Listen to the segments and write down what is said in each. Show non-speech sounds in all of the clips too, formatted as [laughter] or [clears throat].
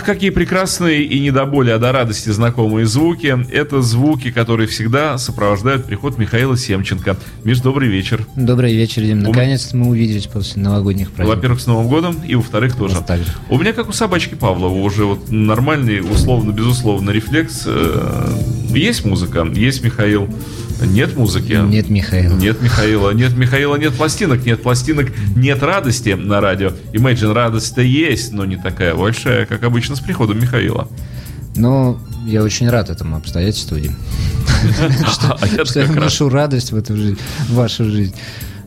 Ах, какие прекрасные и не до боли, а до радости знакомые звуки. Это звуки, которые всегда сопровождают приход Михаила Семченко. Миш, добрый вечер. Добрый вечер, Дим. Наконец-то мы увиделись после новогодних праздников. Во-первых, с Новым годом, и во-вторых, тоже. так же. У меня, как у собачки Павлова, уже вот нормальный, условно, безусловно, рефлекс. Э, есть музыка, есть Михаил. Нет музыки. Нет Михаила. Нет Михаила. Нет Михаила, нет пластинок. Нет пластинок, нет радости на радио. Imagine радость-то есть, но не такая большая, как обычно с приходом Михаила. Ну, я очень рад этому обстоятельству, Дим. [laughs] Что я вношу радость в эту жизнь, в вашу жизнь.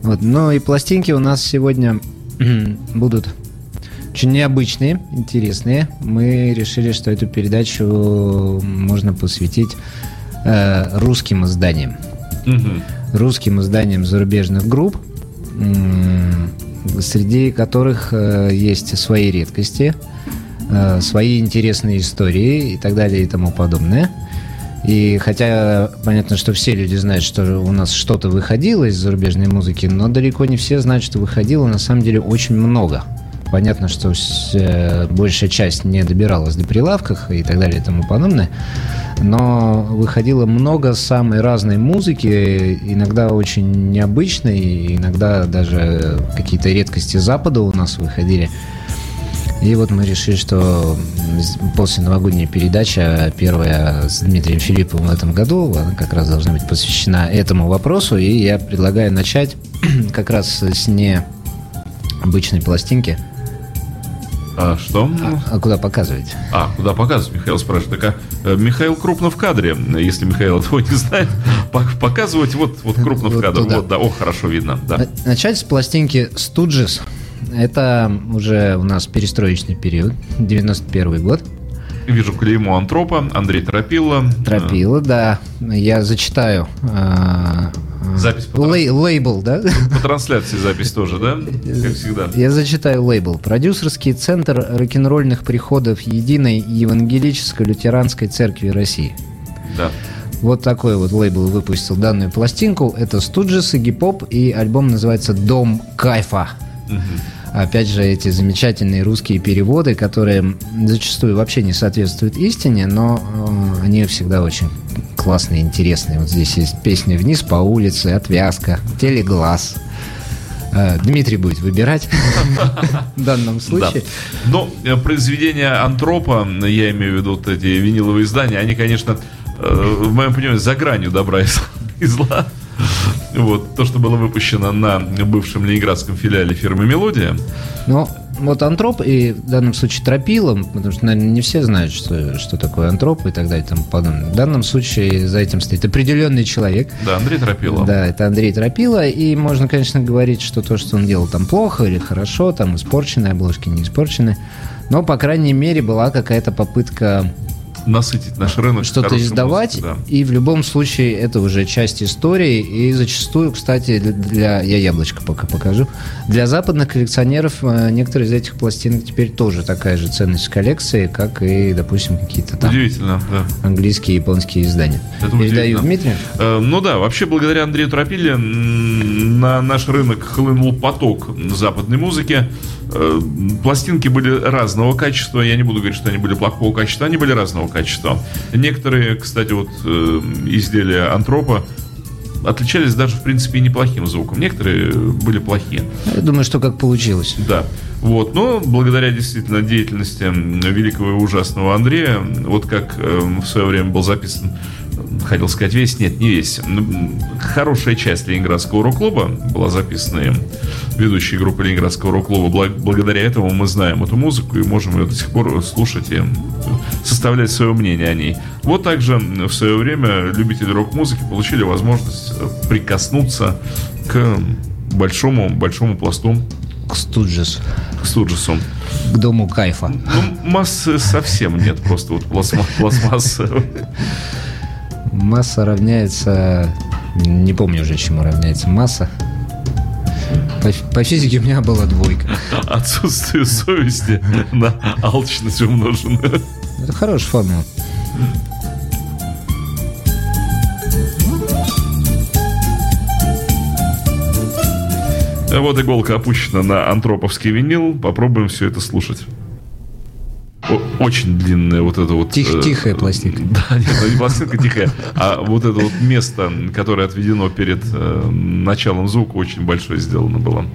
Вот. Ну и пластинки у нас сегодня [clears throat] будут очень необычные, интересные. Мы решили, что эту передачу можно посвятить э, русским изданиям. Угу. Русским изданиям зарубежных групп, среди которых э, есть свои редкости, э, свои интересные истории и так далее и тому подобное. И хотя понятно, что все люди знают, что у нас что-то выходило из зарубежной музыки, но далеко не все знают, что выходило на самом деле очень много. Понятно, что э, большая часть не добиралась до прилавках и так далее и тому подобное. Но выходило много самой разной музыки, иногда очень необычной, иногда даже какие-то редкости Запада у нас выходили. И вот мы решили, что после новогодней передачи, первая с Дмитрием Филипповым в этом году, она как раз должна быть посвящена этому вопросу. И я предлагаю начать [clears throat] как раз с необычной пластинки – а что? А, а куда показывать? А, куда показывать? Михаил спрашивает. Так, а, э, Михаил крупно в кадре. Если Михаил этого не знает, [laughs] показывать вот, вот крупно в кадре. Вот, да, о, хорошо видно. Да. Начать с пластинки Stooges. Это уже у нас перестроечный период, 91 год. Вижу клеймо Антропа, Андрей Тропила. Тропила, да. Я зачитаю а, Запись по Лей, лейбл, да? По трансляции запись тоже, да? Как всегда. Я зачитаю лейбл. Продюсерский центр рок-н-ролльных приходов Единой Евангелической Лютеранской Церкви России. Да. Вот такой вот лейбл выпустил данную пластинку. Это Студжес и Гип-Поп, и альбом называется «Дом кайфа». Угу. Опять же, эти замечательные русские переводы, которые зачастую вообще не соответствуют истине, но э, они всегда очень классные, интересные. Вот здесь есть песня «Вниз по улице», «Отвязка», «Телеглаз». Э, Дмитрий будет выбирать [laughs] в данном случае. Да. Но э, произведения Антропа, я имею в виду вот эти виниловые издания, они, конечно, э, в моем понимании, за гранью добра и зла. Вот, то, что было выпущено на бывшем ленинградском филиале фирмы «Мелодия». Ну, вот антроп и в данном случае тропилом, потому что, наверное, не все знают, что, что такое антроп и так далее и тому подобное. В данном случае за этим стоит определенный человек. Да, Андрей Тропила. Да, это Андрей Тропила, и можно, конечно, говорить, что то, что он делал там плохо или хорошо, там испорченные обложки, не испорчены, но, по крайней мере, была какая-то попытка насытить наш рынок. Что-то издавать, музыкой, да. и в любом случае это уже часть истории, и зачастую, кстати, для, я яблочко пока покажу, для западных коллекционеров э, некоторые из этих пластинок теперь тоже такая же ценность коллекции, как и, допустим, какие-то там Удивительно, да. английские и японские издания. Это Передаю Дмитрию. Э, ну да, вообще благодаря Андрею Тропиле на наш рынок хлынул поток западной музыки. Э, пластинки были разного качества. Я не буду говорить, что они были плохого качества, они были разного качества. Некоторые, кстати, вот э, изделия антропа отличались даже, в принципе, неплохим звуком. Некоторые были плохие. Я думаю, что как получилось. Да. Вот. Но благодаря действительно деятельности великого и ужасного Андрея, вот как э, в свое время был записан хотел сказать весь, нет, не весь. Хорошая часть Ленинградского рок-клуба была записана им, ведущей группы Ленинградского рок-клуба. Благодаря этому мы знаем эту музыку и можем ее до сих пор слушать и составлять свое мнение о ней. Вот также в свое время любители рок-музыки получили возможность прикоснуться к большому, большому пласту к Студжесу. К Студжесу. К дому кайфа. Ну, массы совсем нет, просто вот пластмасса. Масса равняется... Не помню уже, чему равняется масса. По, по физике у меня была двойка. [laughs] Отсутствие совести на алчность умножено. Это хорошая формула. Вот иголка опущена на антроповский винил. Попробуем все это слушать. Очень длинная вот это вот... Тих, тихая пластинка. [laughs] Да, нет, ну не пластинка тихая, а вот это вот место, которое отведено перед э, началом звука, очень большое сделано было.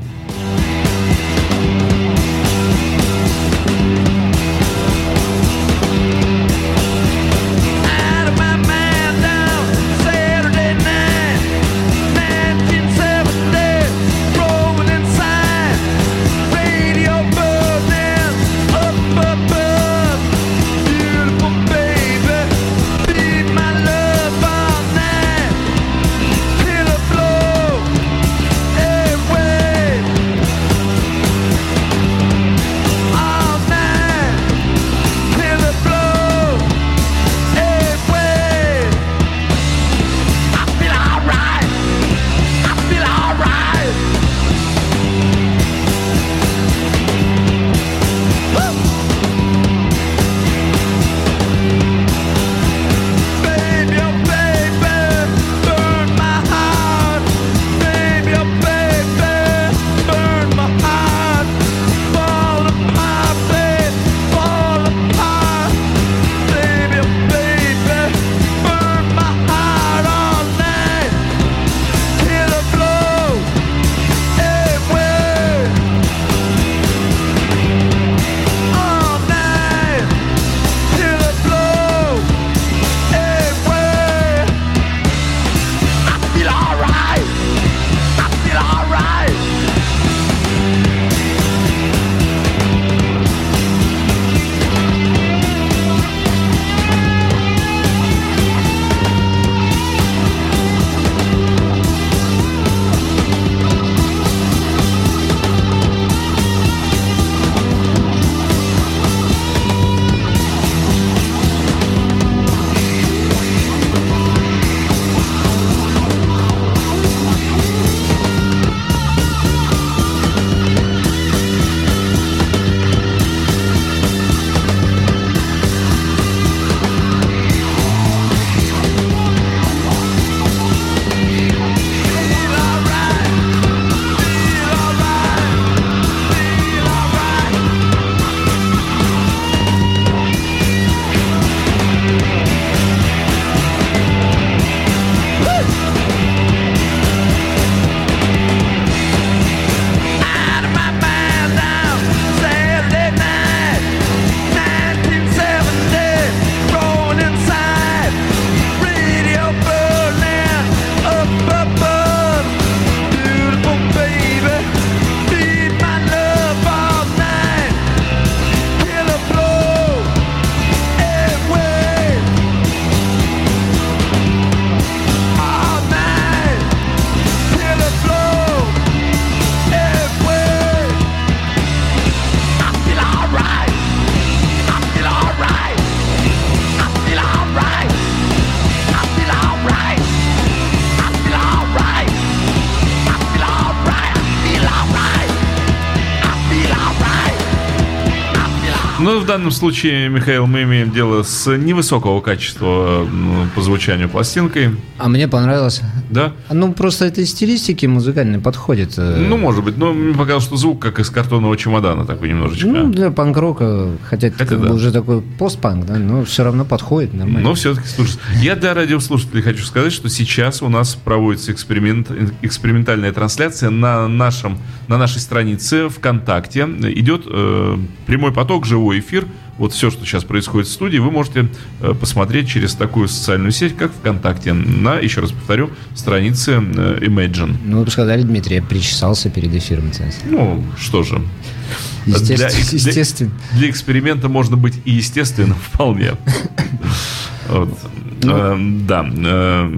В данном случае, Михаил, мы имеем дело с невысокого качества по звучанию пластинкой. А мне понравилось. Да? Ну, просто этой стилистики музыкальной подходит. Э. Ну, может быть. Но мне показалось, что звук как из картонного чемодана такой немножечко. Ну, для панк-рока, хотя это как да. бы уже такой постпанк, да, но все равно подходит нормально. Но все-таки, слушай, я для радиослушателей хочу сказать, что сейчас у нас проводится эксперимент, экспериментальная трансляция на, нашем, на нашей странице ВКонтакте. Идет э, прямой поток живой живой эфир. Вот все, что сейчас происходит в студии, вы можете э, посмотреть через такую социальную сеть, как ВКонтакте, на, еще раз повторю, странице э, Imagine. Ну, вы сказали, Дмитрий, я причесался перед эфиром. Ну, что же. Естественно. Для, естественно. Для, для эксперимента можно быть и естественным [laughs] вполне. Вот. Ну. Э, да. Э,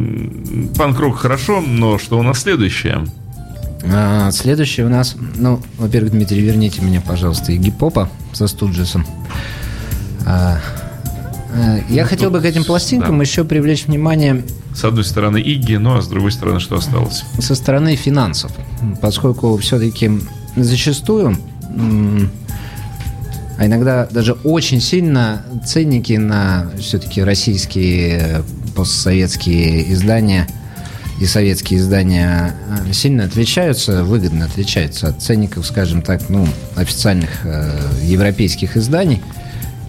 панк-рок хорошо, но что у нас следующее? А, следующее у нас, ну, во-первых, Дмитрий, верните меня, пожалуйста, и гип-попа со Студжесом. А, а, я ну, хотел бы к этим пластинкам да. еще привлечь внимание... С одной стороны Игги, ну а с другой стороны что осталось? Со стороны финансов. Поскольку все-таки зачастую, а иногда даже очень сильно ценники на все-таки российские постсоветские издания – и советские издания э, сильно отличаются, выгодно отличаются от ценников, скажем так, ну, официальных э, европейских изданий.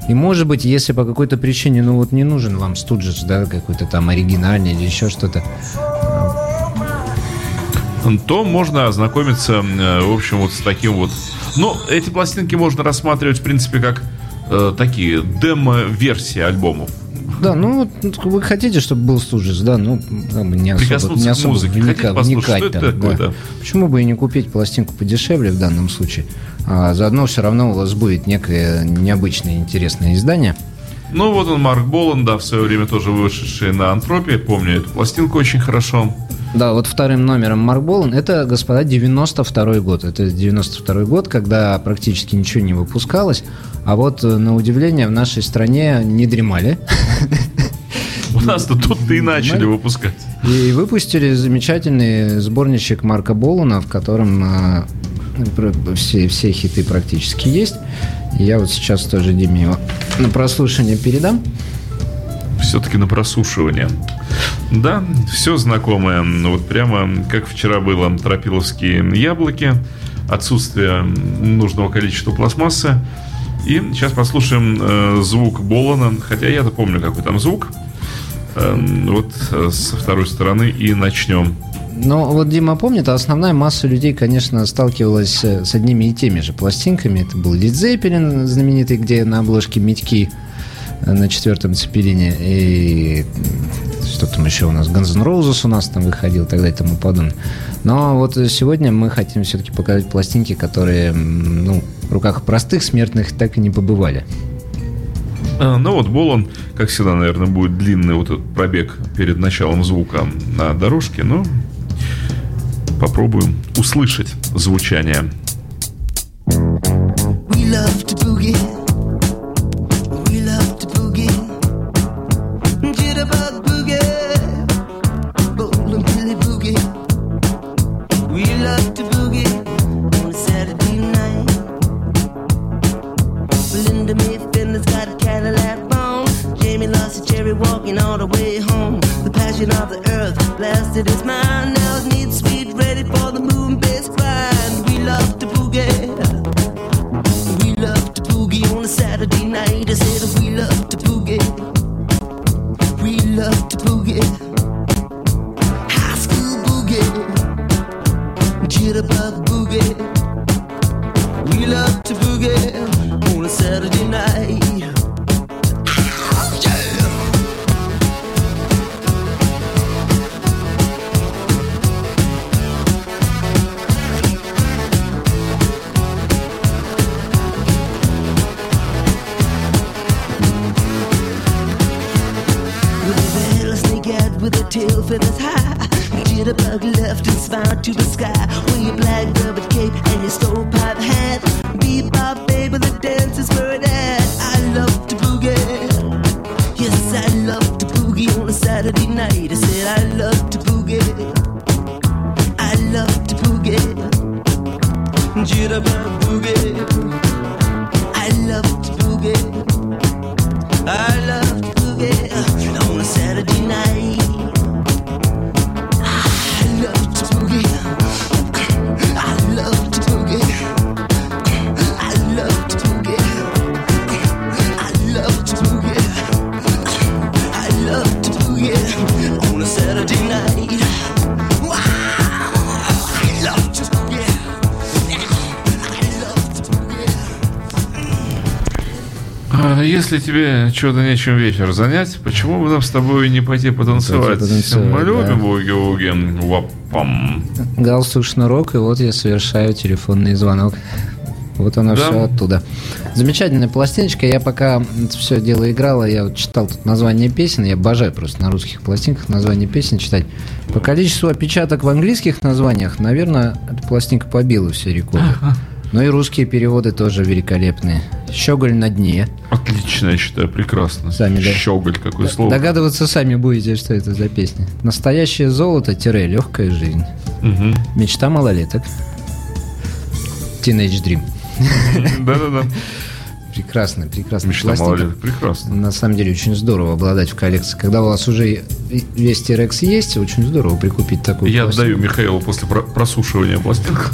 И может быть, если по какой-то причине, ну вот не нужен вам Студжес, да, какой-то там оригинальный или еще что-то, то можно ознакомиться, э, в общем, вот с таким вот... Ну, эти пластинки можно рассматривать, в принципе, как э, такие демо-версии альбомов. Да, ну вы хотите, чтобы был Студжес, да, ну не особо, не особо музыке, вникать, вникать там, такое, да. Почему бы и не купить пластинку подешевле в данном случае? А заодно все равно у вас будет некое необычное интересное издание. Ну вот он, Марк Болан, да, в свое время тоже вышедший на Антропе, помню эту пластинку очень хорошо. Да, вот вторым номером Марк Болан, это, господа, 92 год. Это 92 год, когда практически ничего не выпускалось. А вот, э, на удивление, в нашей стране не дремали. У нас-то тут-то и начали выпускать. И выпустили замечательный сборничек Марка Болана, в котором э, все, все хиты практически есть. Я вот сейчас тоже Диме его на прослушивание передам. Все-таки на прослушивание. Да, все знакомое. Вот прямо как вчера было тропиловские яблоки, отсутствие нужного количества пластмассы. И сейчас послушаем э, звук Болана, хотя я-то помню, какой там звук. Э, вот э, со второй стороны и начнем. Ну, вот Дима помнит, а основная масса людей, конечно, сталкивалась э, с одними и теми же пластинками. Это был Лид Зеппелин, знаменитый, где на обложке медьки на четвертом цепелине. И что там еще у нас? Guns N' Roses у нас там выходил далее и тому подобное. Но вот сегодня мы хотим все-таки показать пластинки, которые ну, в руках простых смертных так и не побывали. А, ну вот Болон, как всегда, наверное, будет длинный вот этот пробег перед началом звука на дорожке, но попробуем услышать звучание. Если тебе что-то нечем вечер занять, почему бы нам с тобой не пойти потанцевать? потанцевать Мы любим да. буги-вуги. Вапам. Галстук, шнурок, и вот я совершаю телефонный звонок. Вот оно да. все оттуда. Замечательная пластиночка. Я пока это все дело играла, я вот читал тут название песен. Я обожаю просто на русских пластинках название песен читать. По количеству опечаток в английских названиях, наверное, эта пластинка побила все рекорды. Ну и русские переводы тоже великолепные. Щеголь на дне. Отлично, я считаю, прекрасно. Сами, да? Щеголь, какое слово. Догадываться сами будете, что это за песня. Настоящее золото-легкая жизнь. Угу. Мечта малолеток. Teenage Dream. Да-да-да. Прекрасно, прекрасно. Мечта малолеток, прекрасно. На самом деле очень здорово обладать в коллекции. Когда у вас уже весь T-Rex есть, очень здорово прикупить такую Я пластинку. отдаю Михаилу после просушивания пластинку.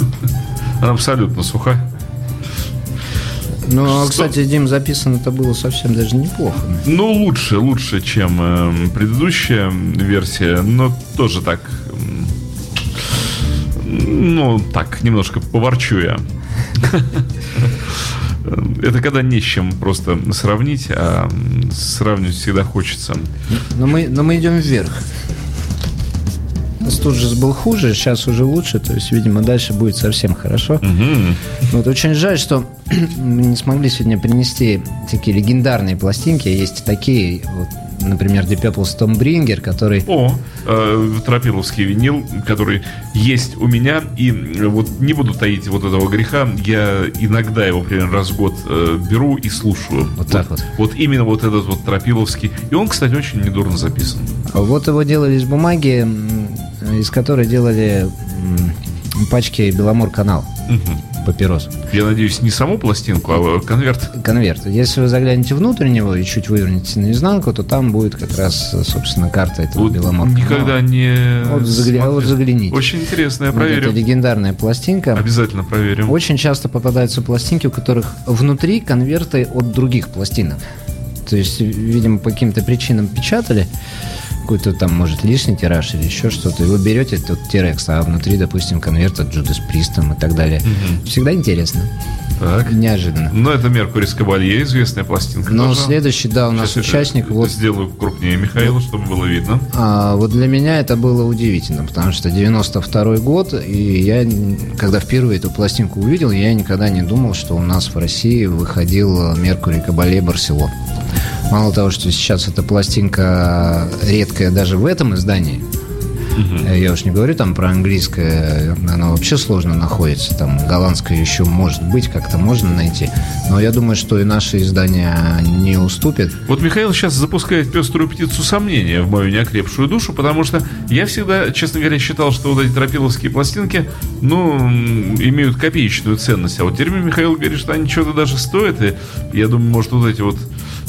Она абсолютно сухая. Ну, а, Что- кстати, Дим, записано это было совсем даже неплохо. Ну, лучше, лучше, чем э, предыдущая версия, но тоже так... м, Ну, так, немножко поворчу я. [laughs] Это когда не с чем просто сравнить, а сравнивать всегда хочется. Но мы, но мы идем вверх. Студжес был хуже, сейчас уже лучше, то есть, видимо, дальше будет совсем хорошо. Мгм. Вот очень жаль, что [clears throat] мы не смогли сегодня принести такие легендарные пластинки. Есть такие, вот, например, Deep Purple Stormbringer, который... О, э, тропиловский винил, который есть у меня. И вот не буду таить вот этого греха. Я иногда его примерно раз в год э, беру и слушаю. Вот так вот. Вот именно вот этот вот тропиловский. И он, кстати, очень недурно записан. Вот его делали из бумаги, из которой делали пачки Беломор Канал Мгм. Папирос. Я надеюсь, не саму пластинку, а конверт. Конверт. Если вы заглянете внутрь него и чуть вывернете наизнанку, то там будет как раз, собственно, карта этого Вот Беломор никогда не Вот загля- вот загляните. Очень интересно, я Вот это проверю. легендарная пластинка. Обязательно проверим. Очень часто попадаются пластинки, у которых внутри конверты от других пластинок. То есть, видимо, по каким-то причинам печатали какой-то там, может, лишний тираж или еще что-то, и вы берете этот тирекс, а внутри, допустим, конверт от Джудас Пристом и так далее. Всегда интересно. Так. Неожиданно. Ну, это Меркурий Скабалье, известная пластинка. Но тоже. следующий, да, у нас Сейчас участник, это вот Сделаю крупнее Михаила, чтобы было видно. А, вот для меня это было удивительно, потому что 92 год, и я, когда впервые эту пластинку увидел, я никогда не думал, что у нас в России выходил Меркурий Кабале Барсело. Мало того, что сейчас эта пластинка редкая даже в этом издании, Э, Я уж не говорю там про английское, оно вообще сложно находится. Там голландское еще может быть, как-то можно найти. Но я думаю, что и наши издания не уступят. Вот Михаил сейчас запускает пеструю птицу сомнения в мою неокрепшую душу, потому что я всегда, честно говоря, считал, что вот эти тропиловские пластинки, ну, имеют копеечную ценность. А вот теперь Михаил говорит, что они что-то даже стоят, и я думаю, может, вот эти вот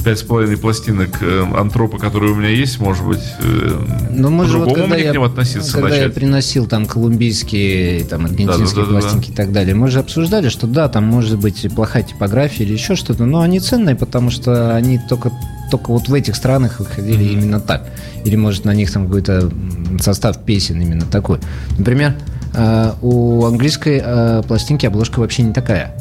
пять с половиной пластинок э, антропа, которые у меня есть, может быть, э, Ну, мы же вот когда мне я, к ним относиться когда я начать. приносил там колумбийские, там аргентинские Да-да-да-да-да. пластинки и так далее, мы же обсуждали, что да, там может быть плохая типография или еще что-то, но они ценные, потому что они только только вот в этих странах выходили именно так. Или, может, на них там какой-то состав песен именно такой. Например, э, у английской э, пластинки обложка вообще не такая.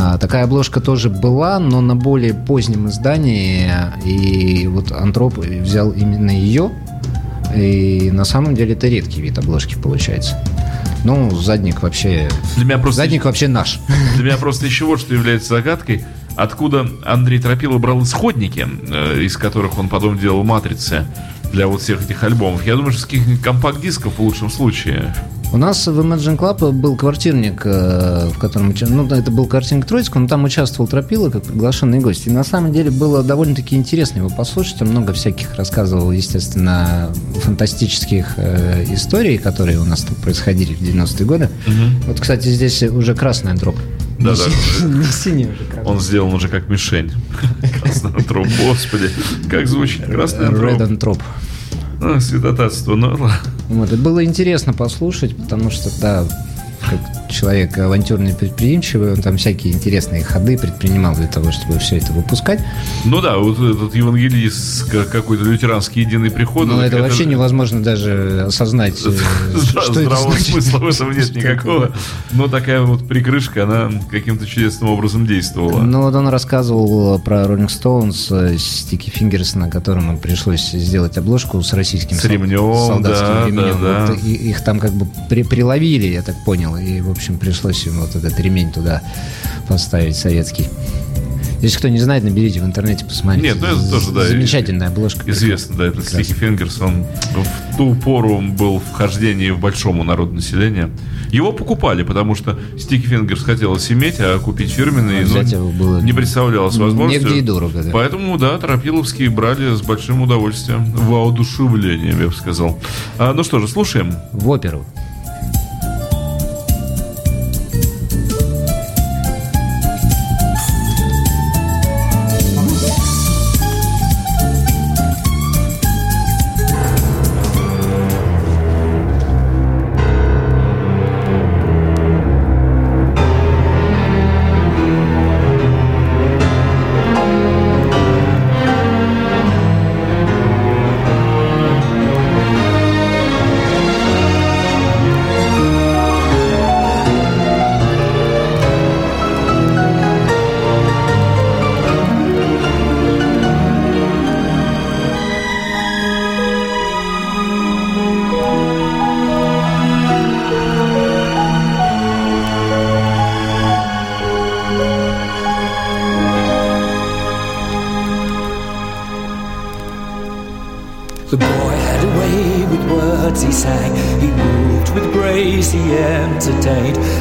А, такая обложка тоже была, но на более позднем издании. И вот Антроп взял именно ее. И на самом деле это редкий вид обложки получается. Ну, задник вообще... Для меня просто Задник вообще наш. Для меня просто еще вот что является загадкой. Откуда Андрей Тропилов брал исходники, э, из которых он потом делал матрицы для вот всех этих альбомов? Я думаю, что с каких-нибудь компакт-дисков в лучшем случае. У нас в Imagine Club был квартирник, э, в котором... Ну, это был квартирник Троицкого, но там участвовал Тропила как приглашенный гость. И на самом деле было довольно-таки интересно его послушать. Он много всяких рассказывал, естественно, фантастических э, историй, которые у нас там происходили в 90-е годы. Вот, кстати, здесь уже красный антроп. Да, да. [laughs] Не синий уже красный. Он сделан уже как мишень. [laughs] Красный антроп, господи. Как звучит красный Red антроп. Antrop. А, святотатство. Ну, ладно. Вот, и было интересно послушать, потому что, да, как человек авантюрный, предприимчивый, он там всякие интересные ходы предпринимал для того, чтобы все это выпускать. Ну да, вот этот евангелист, как- какой-то лютеранский единый приход. Но так это вообще невозможно даже осознать, э, [laughs] что это Здравого смысла в этом нет никакого. это? Но такая вот прикрышка, она каким-то чудесным образом действовала. Ну, вот он рассказывал про Rolling Stones, Стики Фингерс, на котором пришлось сделать обложку с российским С ремнем, солдатским да, ремнем. да, да. Вот их там как бы при- приловили, я так понял, и, в общем, пришлось им вот этот ремень туда поставить советский. Если кто не знает, наберите в интернете, посмотрите. Нет, ну это тоже, да, Замечательная обложка. Известно, да, это. Sticky Fingers, он в ту пору был в хождении в большому народу населения. Его покупали, потому что Sticky Fingers хотелось иметь, а купить фирменный А ну, его было не представлялось возможностью. негде и дорого, да. Поэтому, да, Тропилловские брали с большим удовольствием, воодушевлением, я бы сказал. А, ну что же, слушаем. В оперу.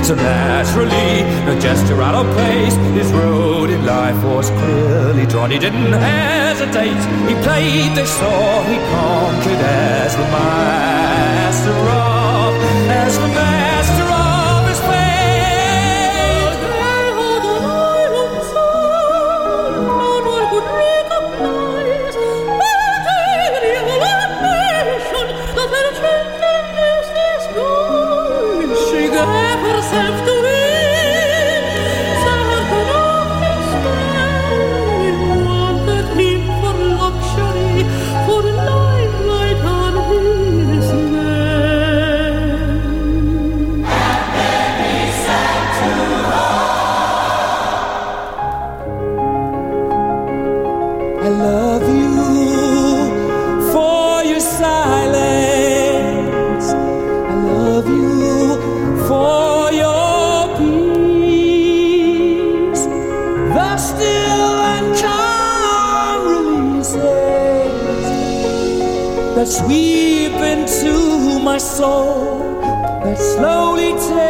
so naturally, no gesture out of place. His road in life was clearly drawn. He didn't hesitate. He played the song he conquered as the mind. Sweep into my soul, that slowly takes.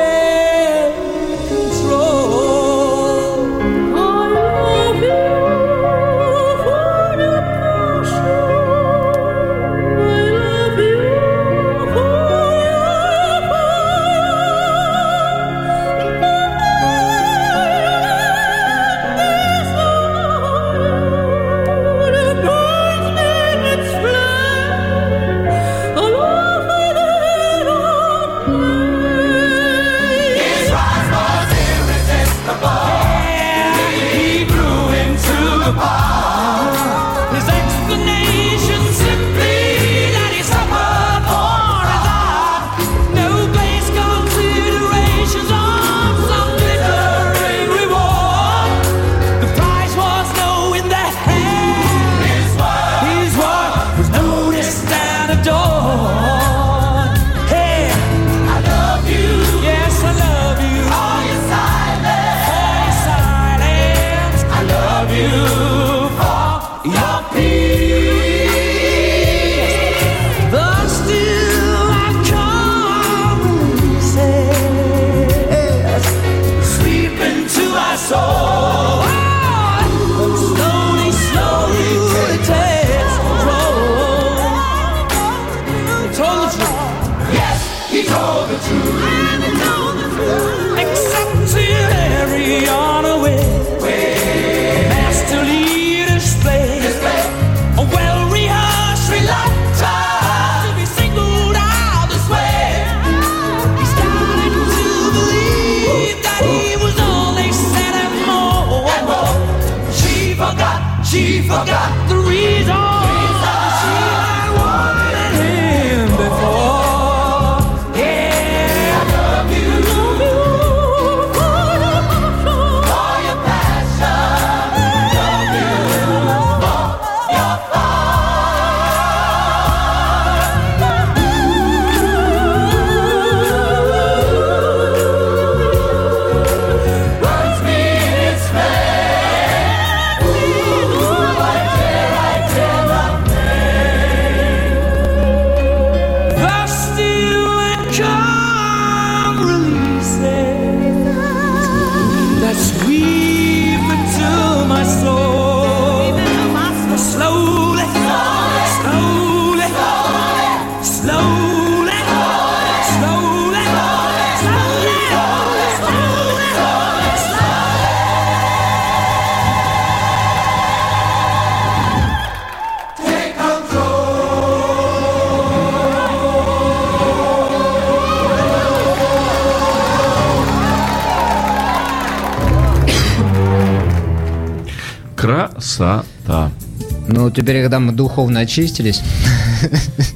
теперь, когда мы духовно очистились...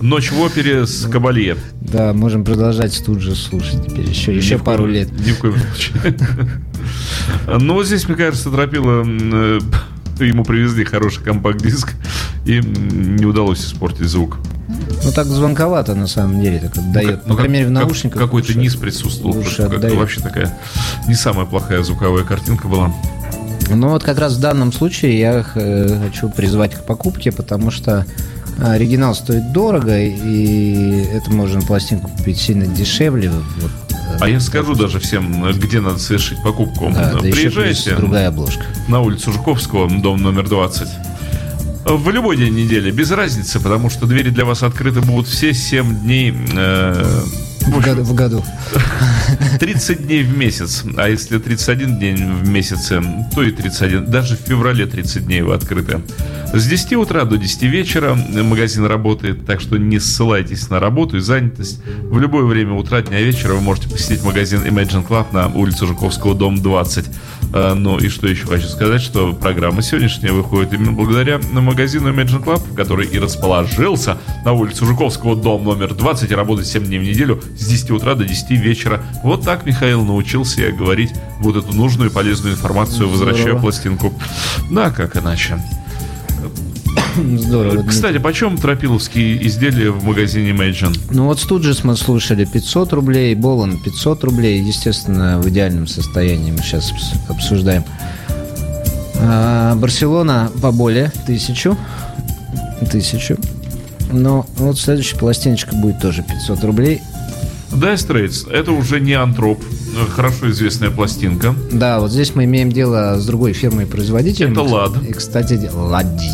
Ночь в опере с Кабалье. Да, можем продолжать тут же слушать теперь еще, еще пару лет. [laughs] Ни в коем случае. Ну, Но здесь, мне кажется, Тропила э, ему привезли хороший компакт-диск и не удалось испортить звук. Ну так звонковато на самом деле, так отдает. Ну, По ну, крайней мере, в наушниках. Какой-то низ присутствовал. Вообще такая не самая плохая звуковая картинка была. Ну вот как раз в данном случае я э, хочу призвать к покупке, потому что э, оригинал стоит дорого, и это можно пластинку купить сильно дешевле. Вот. Э, а я скажу даже всем, где надо совершить покупку. Да, Приезжайте. Да другая обложка. На улицу Жуковского, дом номер 20. В любой день недели, без разницы, потому что двери для вас открыты будут все 7 дней. Э в году. В году. 30 дней в месяц. А если 31 день в месяце, то и 31. Даже в феврале 30 дней вы открыты. С 10 утра до 10 вечера магазин работает, так что не ссылайтесь на работу и занятость. В любое время утра, дня, вечера вы можете посетить магазин Imagine Club на улице Жуковского, дом 20. А, Ну и что еще хочу сказать, что программа сегодняшняя выходит именно благодаря магазину Imagine Club, который и расположился на улице Жуковского, дом номер 20, и работает 7 дней в неделю с 10 утра до 10 вечера. Вот так Михаил научился я говорить вот эту нужную и полезную информацию, возвращая Здорово. пластинку. Да, как иначе. [coughs] Здорово. Дмитрий. Кстати, почем тропиловские изделия в магазине Imagine? Ну вот Студжес мы слушали 500 рублей, Болан 500 рублей, естественно, в идеальном состоянии мы сейчас обс- обсуждаем. А, Барселона поболее, тысячу, тысячу. Но вот следующая пластиночка будет тоже 500 рублей. Dire Straits, это уже не антроп, э, хорошо известная пластинка. Да, вот здесь мы имеем дело с другой фирмой-производителем. Это «Лад». И, кстати, Ладди.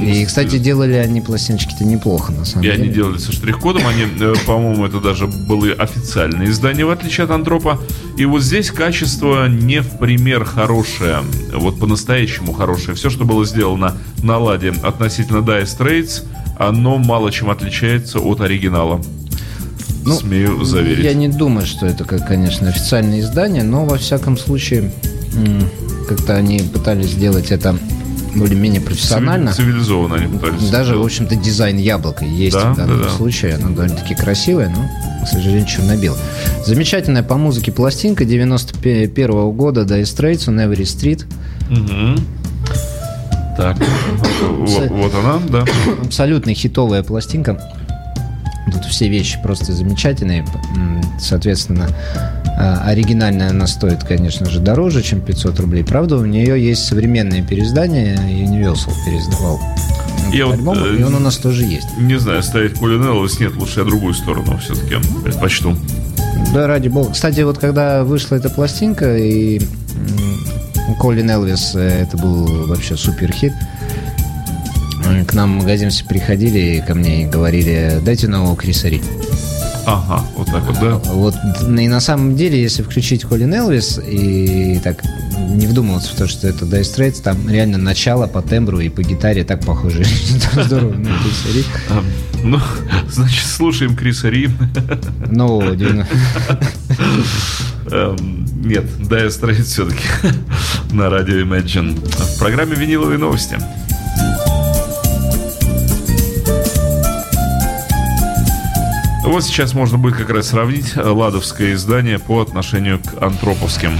И, кстати, делали они пластиночки-то неплохо, на самом И деле. они делали со штрих-кодом, они, э, по-моему, это даже были официальные издания, в отличие от Антропа. И вот здесь качество не в пример хорошее, вот по-настоящему хорошее. Все, что было сделано на ладе относительно Dire Straits, оно мало чем отличается от оригинала. Ну, Смею заверить. Я не думаю, что это, конечно, официальное издание, но во всяком случае как-то они пытались сделать это более-менее профессионально. Цивили- Цивилизованно они пытались. Даже, в общем-то, дизайн яблока есть Да, в данном да, да. случае. Оно довольно-таки красивое, но, к сожалению, черно-белое. Замечательная по музыке пластинка 91 года Dire Straits on Every Street. Мгм. Так, вот, вот она, да. Абсолютно хитовая пластинка. Тут все вещи просто замечательные. Соответственно, оригинальная она стоит, конечно же, дороже, чем 500 рублей. Правда, у нее есть современное переиздание. Universal переиздавал Я этот вот, альбом, э, и он у нас тоже есть. Не знаю, ставить Колин Элвис нет, лучше я другую сторону все-таки предпочту. Да, ради бога. Кстати, вот когда вышла эта пластинка, и Колин Элвис, э, это был вообще супер хит. К нам в магазин все приходили ко мне и говорили, дайте нового Криса Ри. Ага, вот так вот, да. Вот, и на самом деле, если включить Колин Элвис и так не вдумываться в то, что это Dire Straits, там реально начало по тембру и по гитаре так похоже. [laughs] Здорово. Ну, Криса Ри. Ну, [laughs] значит, слушаем Криса Ри. Нового 90 Эм, Нет, Dire Straits все-таки [laughs] на радио Imagine. В программе «Виниловые новости». Вот сейчас можно будет как раз сравнить э, ладовское издание по отношению к антроповским.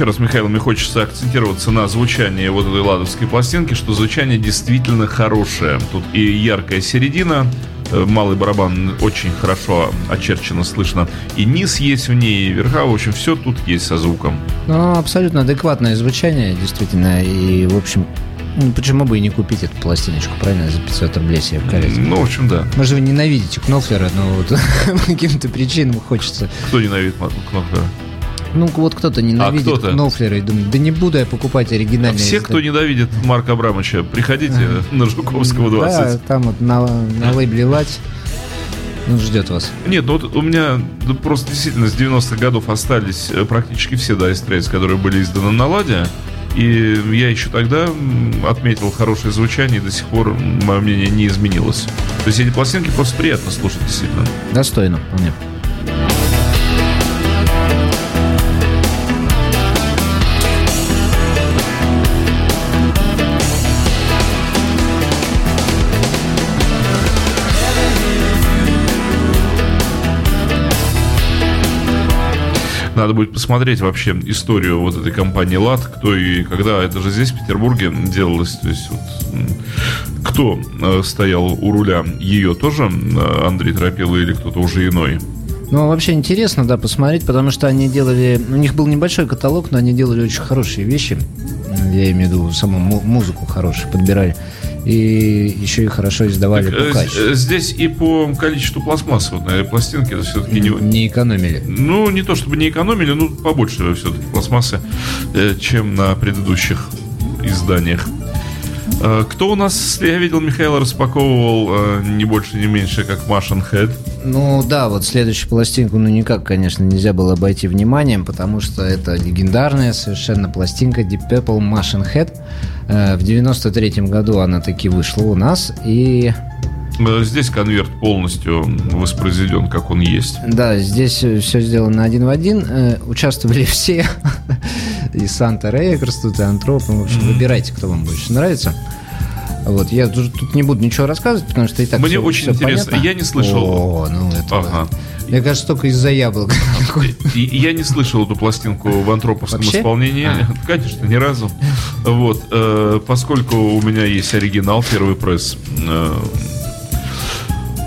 Еще раз, Михаил, мне хочется акцентироваться на звучании вот этой ладовской пластинки, что звучание действительно хорошее. Тут и яркая середина, э, малый барабан очень хорошо очерчено слышно, и низ есть в ней, и верха, в общем, все тут есть со звуком. Ну, абсолютно адекватное звучание, действительно. И, в общем, ну, почему бы и не купить эту пластиночку, правильно, за 500 рублей себе в коллекцию? Ну, в общем, да. Может, вы ненавидите Кнофлера, но вот [laughs] по каким-то причинам хочется... Кто ненавидит Кнофлера? Ну, вот кто-то ненавидит кто-то? Кнофлера и думает, да не буду я покупать оригинальные... Все, кто ненавидит Марка Абрамовича, приходите на Жуковского 20. Да, там вот на, на лейбле «Лать» он ждет вас. Нет, ну вот у меня ну, просто действительно с 90-х годов остались э, практически все Straits, которые были изданы на Ладе. И я еще тогда отметил хорошее звучание, и до сих пор мое мнение не изменилось. То есть эти пластинки просто приятно слушать, действительно. Достойно вполне. Надо будет посмотреть вообще историю вот этой компании ЛАД, кто и когда, это же здесь, в Петербурге, делалось. То есть вот, кто э, стоял у руля ее тоже, э, Андрей Тропила или кто-то уже иной? Ну, вообще интересно, да, посмотреть, потому что они делали... У них был небольшой каталог, но они делали очень хорошие вещи. Я имею в виду саму му- музыку хорошую подбирали. И еще и хорошо издавали Так, по э, э, Здесь и по количеству пластмасс вот на этой пластинке это все-таки не, Не экономили. Ну, не то чтобы не экономили, ну, побольше все-таки пластмассы, э, чем на предыдущих изданиях. Э, Кто у нас, я видел, Михаил распаковывал э, не больше, не меньше, как Машин Head. Ну да, вот следующую пластинку, ну никак, конечно, нельзя было обойти вниманием, потому что это легендарная совершенно пластинка Deep Purple Machine Head. Э, В 93 году она таки вышла у нас, и Здесь конверт полностью воспроизведен, как он есть. да, здесь все сделано один в один. Участвовали [laughs] все, и Санта Рейкерс, тут и Антроп, в общем, выбирайте, кто вам больше нравится. Вот, я тут тут не буду ничего рассказывать, потому что и так Мне всё- очень всё интересно. понятно. Я не слышал. О, ну это... Ага. Мне кажется, только из-за яблок. Я не слышал эту пластинку в антроповском Вообще? исполнении. А. [laughs] Конечно, ни разу. Вот. э, Поскольку у меня есть оригинал, первый пресс. э,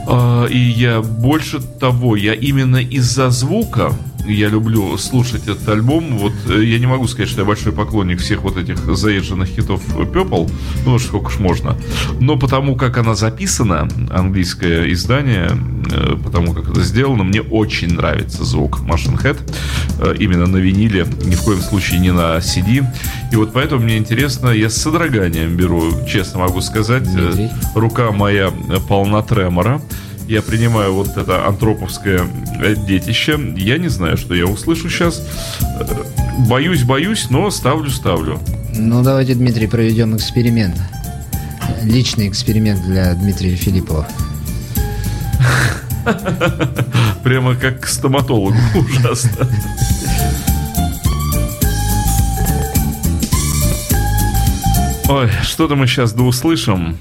э, И я больше того, я именно из-за звука я люблю слушать этот альбом. Вот э, я не могу сказать, что я большой поклонник всех вот этих заезженных хитов Purple, ну сколько ж можно. Но потому как она записана, английское издание, э, потому как это сделано, мне очень нравится звук Machine Head э, именно на виниле, ни в коем случае не на CD. И вот поэтому мне интересно, я с содроганием беру, честно могу сказать, рука моя полна тремора. Я принимаю вот это антроповское э, детище, я не знаю, что я услышу сейчас. Боюсь, боюсь, но ставлю, ставлю. Ну, давайте, Дмитрий, проведем эксперимент. Личный эксперимент для Дмитрия Филиппова. [laughs] Прямо как к стоматологу. [laughs] Ужасно. Ой, что-то мы сейчас да услышим.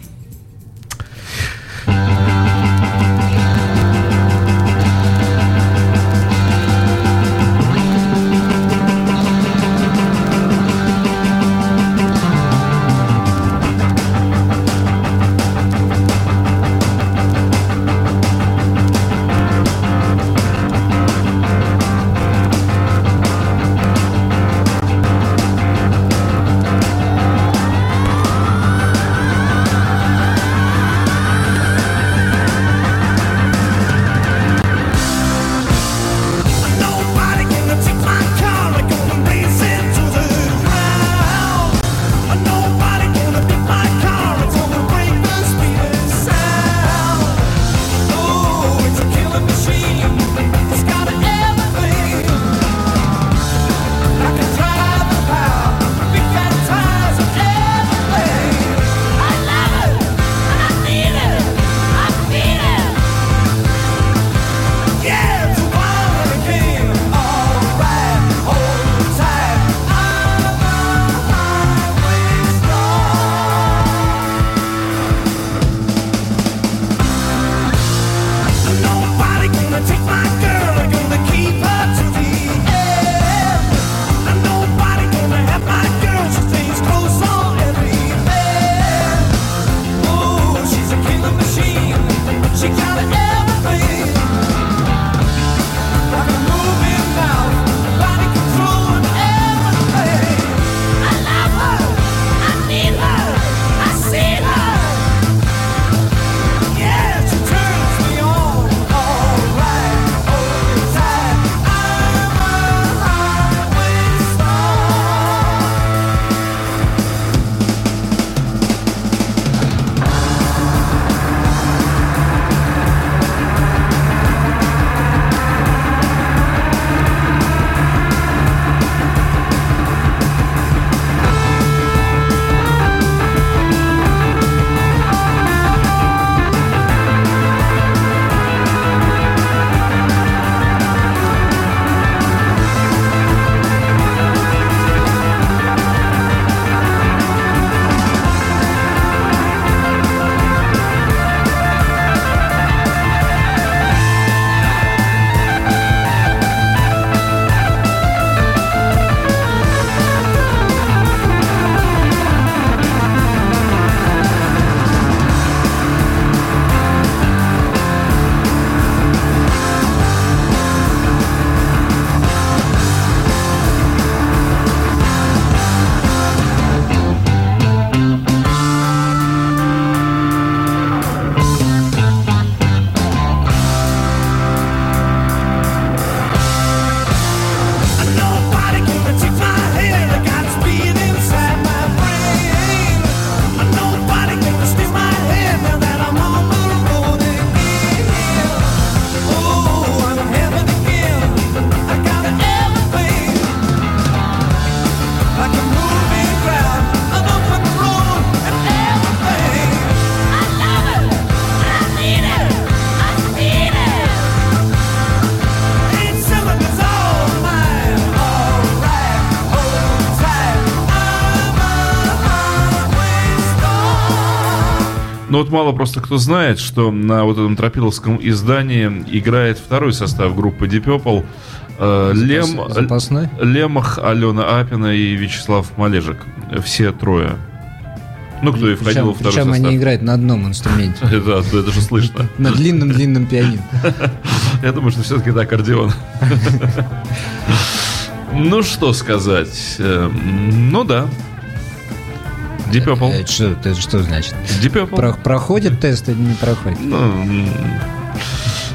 Мало просто кто знает, что на вот этом тропиловском издании играет второй состав группы Deep Purple. Э, Лем, Запасной? Лемах, Алена Апина и Вячеслав Малежик. Все трое. Ну, кто и входил во Причем, второй причем состав. они играют на одном инструменте. [laughs] Это, это же слышно. [laughs] На длинном-длинном пианино. [laughs] Я думаю, что все-таки это аккордеон. Ну, что сказать. Э, Ну, да. Deep Purple. Это что, это что значит? Deep Purple. Про- проходит тест или не проходит? Ну,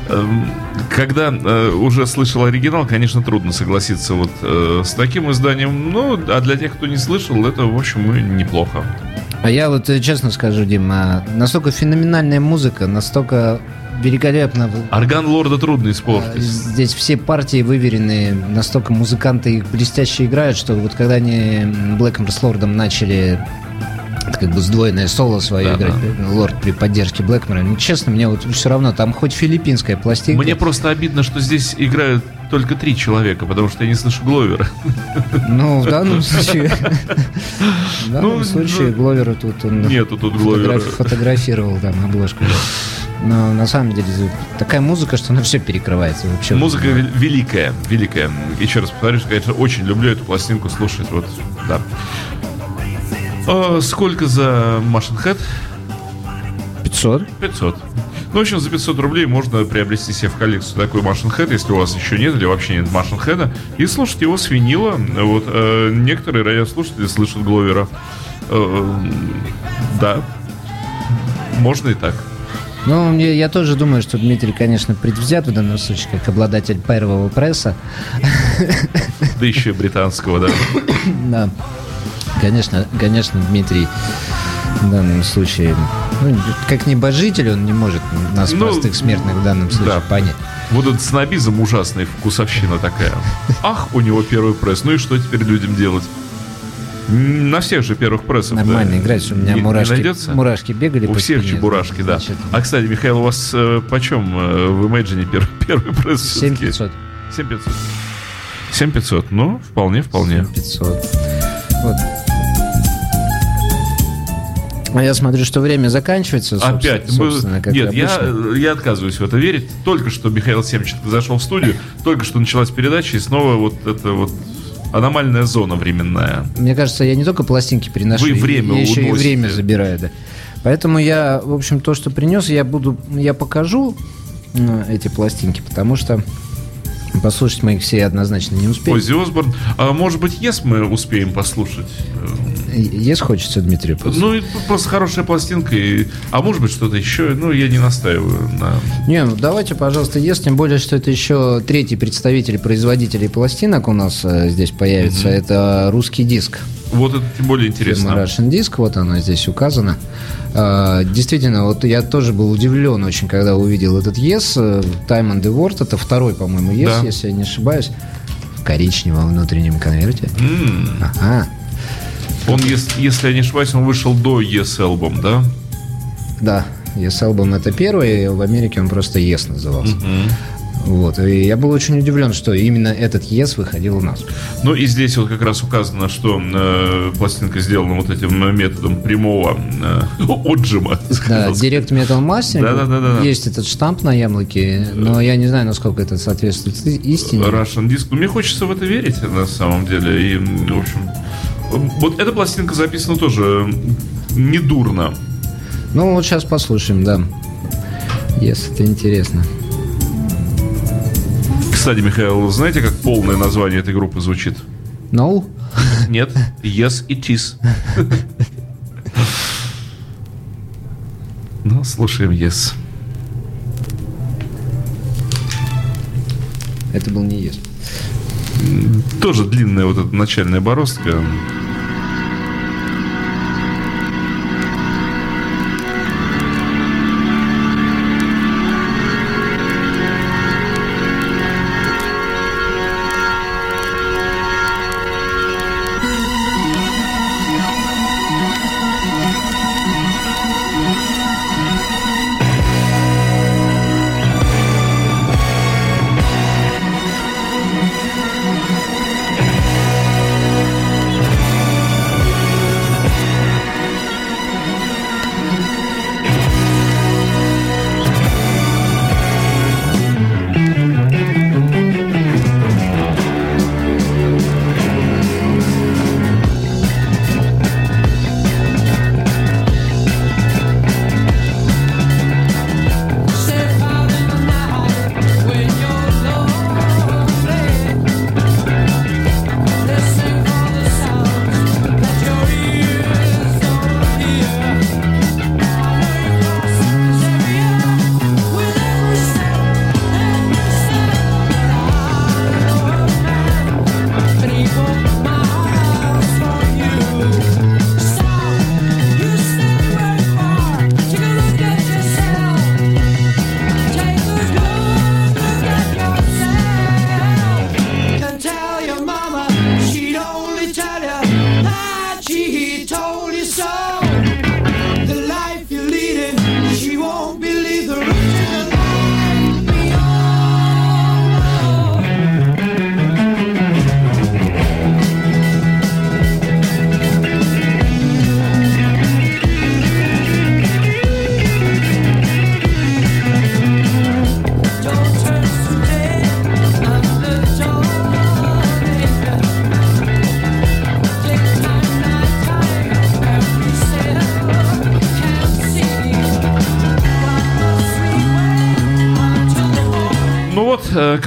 эм, когда э, уже слышал оригинал, конечно, трудно согласиться вот э, с таким изданием. Ну, а для тех, кто не слышал, это, в общем, неплохо. А я вот э, честно скажу, Дима, настолько феноменальная музыка, настолько великолепно. Орган лорда трудно А, испортить. Здесь все партии выверены, настолько музыканты их блестяще играют, что вот когда они Блэкмор с Лордом начали как бы сдвоенное соло свое Да, играть, Лорд при поддержке Блэкмора, ну, честно, мне вот все равно, там хоть филиппинская пластинка. Мне просто обидно, что здесь играют только три человека, потому что я не слышу Гловера. Ну, в данном случае... [laughs] В данном Ну, случае ну, Гловера тут он Нету тут Гловера. фотограф- фотографировал там обложку. Но на самом деле такая музыка, что она все перекрывается. Вообще. Музыка вел- великая, великая. Еще раз повторюсь, конечно, очень люблю эту пластинку слушать. Вот, да. А, сколько за Машин Head? 500. 500. Ну, в общем, за 500 рублей можно приобрести себе в коллекцию такой Машин Head, если у вас еще нет или вообще нет Машин Head, и слушать его с винила. Вот, э, некоторые радиослушатели слышат Гловера. Э, да. Можно и так. Ну, мне, я тоже думаю, что Дмитрий, конечно, предвзят в данном случае, как обладатель первого пресса. Да еще и британского, да. [coughs] Да. Конечно, конечно, Дмитрий в данном случае, ну, как небожитель, он не может нас, Ну, простых смертных, в данном случае да. понять. Вот этот снобизм ужасный, вкусовщина такая. Ах, у него первый пресс. Ну и что теперь людям делать? На всех же первых прессах. Нормально да. играть, у меня Не- не мурашки, найдется? мурашки бегали У по всех спине, чебурашки, да. значит, А, кстати, Михаил, у вас э, почем э, в Imagine первый, [laughs] первый пресс? всё-таки? 7500. 7500. 7500, ну, вполне, вполне. 500. Вот. А я смотрю, что время заканчивается. Опять. мы- Нет, я, обычно. я отказываюсь в это верить. Только что Михаил Семченко зашел в студию, только что началась передача, и снова вот это вот аномальная зона временная. Мне кажется, я не только пластинки приношу, Вы время я еще и время забираю, да. Поэтому я, в общем, то, что принес, я буду, я покажу м, эти пластинки, потому что послушать мы их все однозначно не успеем. Оззи Осборн. А может быть, Yes мы успеем послушать? Есть хочется, Дмитрий, послушать? Ну, просто хорошая пластинка. И... А может быть, что-то еще. Ну, я не настаиваю на... Не, ну давайте, пожалуйста, есть, тем более, что это еще третий представитель производителей пластинок у нас э, здесь появится. Это русский диск. Вот это тем более интересно. Фирма Russian Disc, вот она здесь указана. А, Действительно, вот я тоже был удивлен очень, когда увидел этот Yes, э, Time and the Word, это второй, по-моему, Yes, Да. если я не ошибаюсь, в коричневом внутреннем конверте. М. Ага, Он, ес- если я не ошибаюсь, он вышел до Yes Album, да? да, Yes Album это первый, в Америке он просто Yes назывался. Вот, и я был очень удивлен, что именно этот Yes выходил у нас. Ну и здесь вот как раз указано, что э, пластинка сделана вот этим э, методом прямого э, [laughs] отжима. Да. Direct Metal Mastering. Да-да-да-да. Есть этот штамп на яблоке, но я не знаю, насколько это соответствует истине. Russian Disc. Ну, мне хочется в это верить, на самом деле. И, в общем, вот эта пластинка записана тоже недурно. Ну, вот сейчас послушаем, да. Yes, это интересно. Кстати, Михаил, знаете, как полное название этой группы звучит? No? Нет, Yes It Is. Ну, слушаем Yes. Это был не Yes. Тоже длинная вот эта начальная бороздка.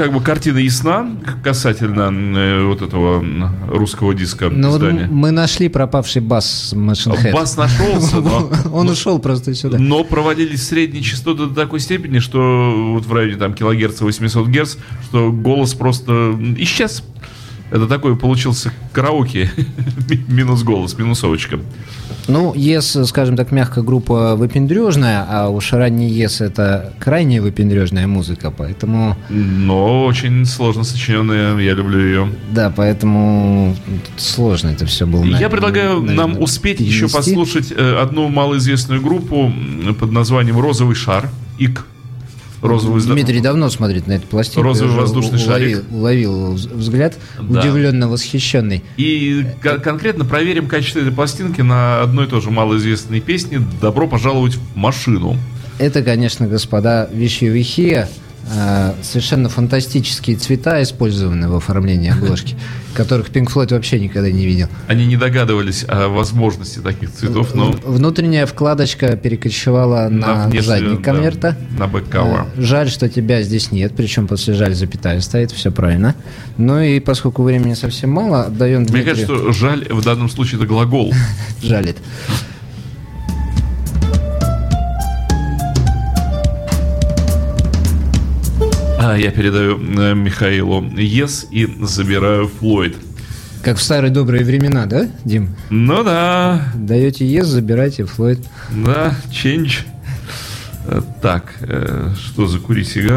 Как бы картина ясна касательно э, вот этого русского диска Ну, вот издания. мы нашли пропавший бас Machine Head. Бас нашелся, но, [laughs] Он ушел просто сюда. но проводились средние частоты до такой степени, что вот в районе там килогерца 800 герц, что голос просто исчез. Это такой получился караоке. [laughs] Ми- Минус голос, минусовочка. Ну, ЕС, скажем так, мягко группа выпендрежная, а уж ранний ЕС это крайне выпендрежная музыка, поэтому, Но очень сложно сочиненная, я люблю ее. да, поэтому сложно это все было. Я на- предлагаю наверное, нам успеть еще перенести. послушать э, одну малоизвестную группу под названием «Розовый шар». ИК. Розовый зда- Дмитрий давно смотрит на эту пластинку. Розовый воздушный уловил, шарик. уловил вз- взгляд, Да. удивленно восхищенный. И кон- конкретно проверим качество этой пластинки на одной тоже малоизвестной песне «Добро пожаловать в машину». Это, конечно, господа, вещевихи. Э, Совершенно фантастические цвета использованы в оформлении обложки, [laughs] которых Pink Floyd вообще никогда не видел. Они не догадывались о возможности таких цветов, но Внутренняя вкладочка перекочевала на, внешнюю, задник да, конверта. на бэккавер. Э, Жаль, что тебя здесь нет, причем после жаль запятая стоит, все правильно. Ну и поскольку времени совсем мало, отдаем Мне Дмитрию. кажется, что жаль в данном случае это глагол. [laughs] Жалит. Я передаю э, Михаилу Ес и забираю Флойд. Как в старые добрые времена, да, Дим? Ну да, Даете ЕС, забирайте Флойд. да, change. Э, Так, э, что за кури сигару?